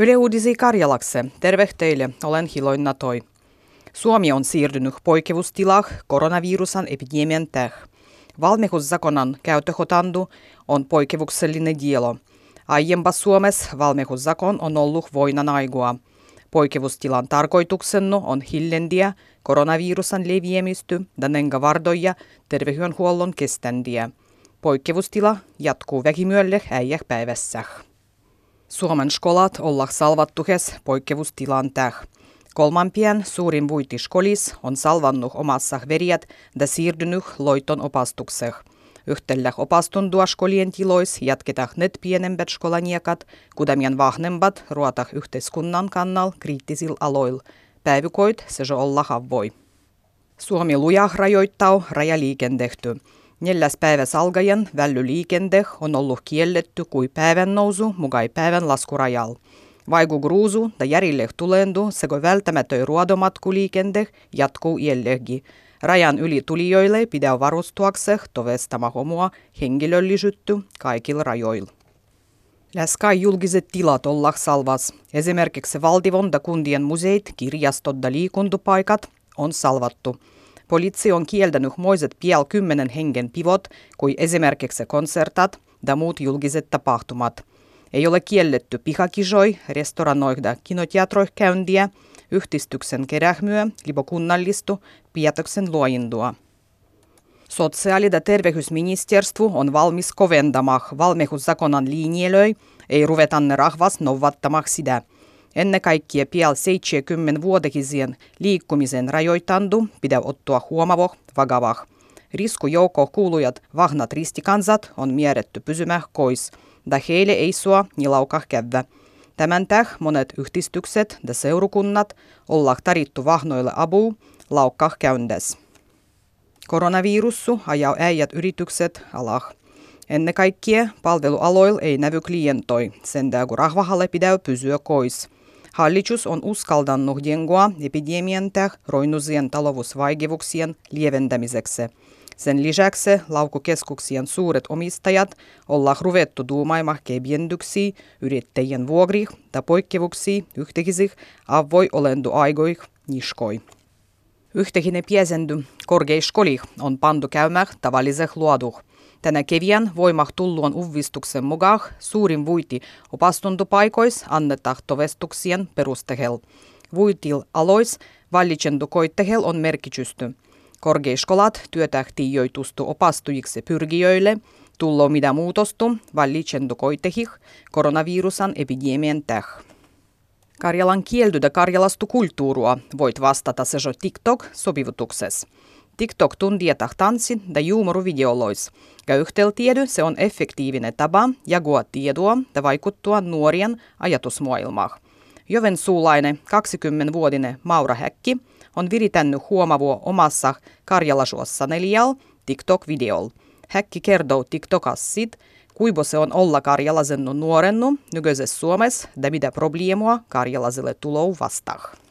Yle Uudisi Karjalakse. Terve teille, olen Hiloinna Toi. Suomi on siirtynyt poikkeustilaan koronavirusan epidemian täh. Valmiuszakonan käyttöhotandu on poikkeuksellinen dielo. Aiempa Suomessa valmiuszakon on ollut voinan aigua. Poikkeustilan tarkoituksena on hillendiä koronavirusan leviämisty ja nenga vardoja terveydenhuollon keständiä. Poikkeustila jatkuu väkimyölle äijäh päivässä. Suomen skolat olla salvattuhes poikkeustilan täh. Kolmampien suurin vuitiskolis on salvannut omassa veriät ja siirtynyt loiton opastukseen. Yhtellä opastundua skolien tilois jatketaan net pienemmät skolaniekat, kudamien vahnembat ruota yhteiskunnan kannal kriittisillä aloilla. Päivykoit se jo olla havoi. Suomi luja rajoittaa rajaliikendehty. Neljäs päiväs alkaen vällyliikende on ollut kielletty kuin päivän nousu mugai päivän laskurajal. Vaiku gruusu ja järille tulendu sekä välttämätön ruodomatkuliikende jatkuu jällegi. Rajan yli tulijoille pidä varustuakse tovestama homua henkilöllisyytty kaikilla rajoilla. Läs kai julkiset tilat olla salvas. Esimerkiksi valtivon ja kundien museit, kirjastot ja liikuntupaikat on salvattu. Poliisi on kieltänyt moiset piel kymmenen hengen pivot, kuin esimerkiksi konsertat ja muut julkiset tapahtumat. Ei ole kielletty pihakisoi, restoranoida kinoteatroih käyntiä, yhdistyksen kerähmyä, lipokunnallistu, pietoksen luojindua. Sosiaali- ja terveysministeriö on valmis koventamaan valmiuszakonan linjelöi, ei ruvetanne rahvas novattamaan sitä – Ennen kaikkea pian 70 vuotekisien liikkumisen rajoitandu pitää ottaa huomavo vakavah. Riskujoukko kuulujat vahnat ristikansat on määrätty pysymään kois, da heille ei sua niin laukah käydä. Tämän täh monet yhdistykset ja seurukunnat olla tarittu vahnoille abu laukkah käyndes. Koronavirussu ajaa äijät yritykset alah. Ennen kaikkea palvelualoilla ei nävy klientoi, sen kun rahvahalle pitää pysyä kois. Hallitus on uskaltanut jengoa epidemian roinusien talousvaikeuksien lieventämiseksi. Sen lisäksi laukukeskuksien suuret omistajat olla ruvettu duumaimaan kebiendyksiä yrittäjien vuogri ja poikkeuksia yhteisih avoi olendu aigoi niskoi. Yhtehinen piesendy korkeiskoli on pantu käymään tavalliseh luoduh. Tänä kevään voimah tulluon uvistuksen mukaan suurin vuiti opastuntopaikois annetaan tovestuksien perustehel. Vuitil alois vallitsendukoittehel on merkitysty. Korkeiskolat työtähti joitustu opastujiksi pyrgijöille, tullo mitä muutostu vallitsendukoittehih koronavirusan epidemian täh. Karjalan kieltyä karjalastu kulttuurua voit vastata se TikTok sopivutuksessa. TikTok tundietah tanssin ja juumoruvideolois. Ja yhteytiedy se on effektiivinen tapa jagoa tietoa ja vaikuttua nuorien ajatusmaailmaan. suulainen 20-vuotinen Maura Häkki on viritännyt huomavua omassa karjalasuossa neljäl TikTok-videolla. Häkki kertoo TikTokassit, kuinka se on olla karjalaisen nuorennu nykyisessä Suomessa ja mitä probleemua karjalaisille tulou vastaan.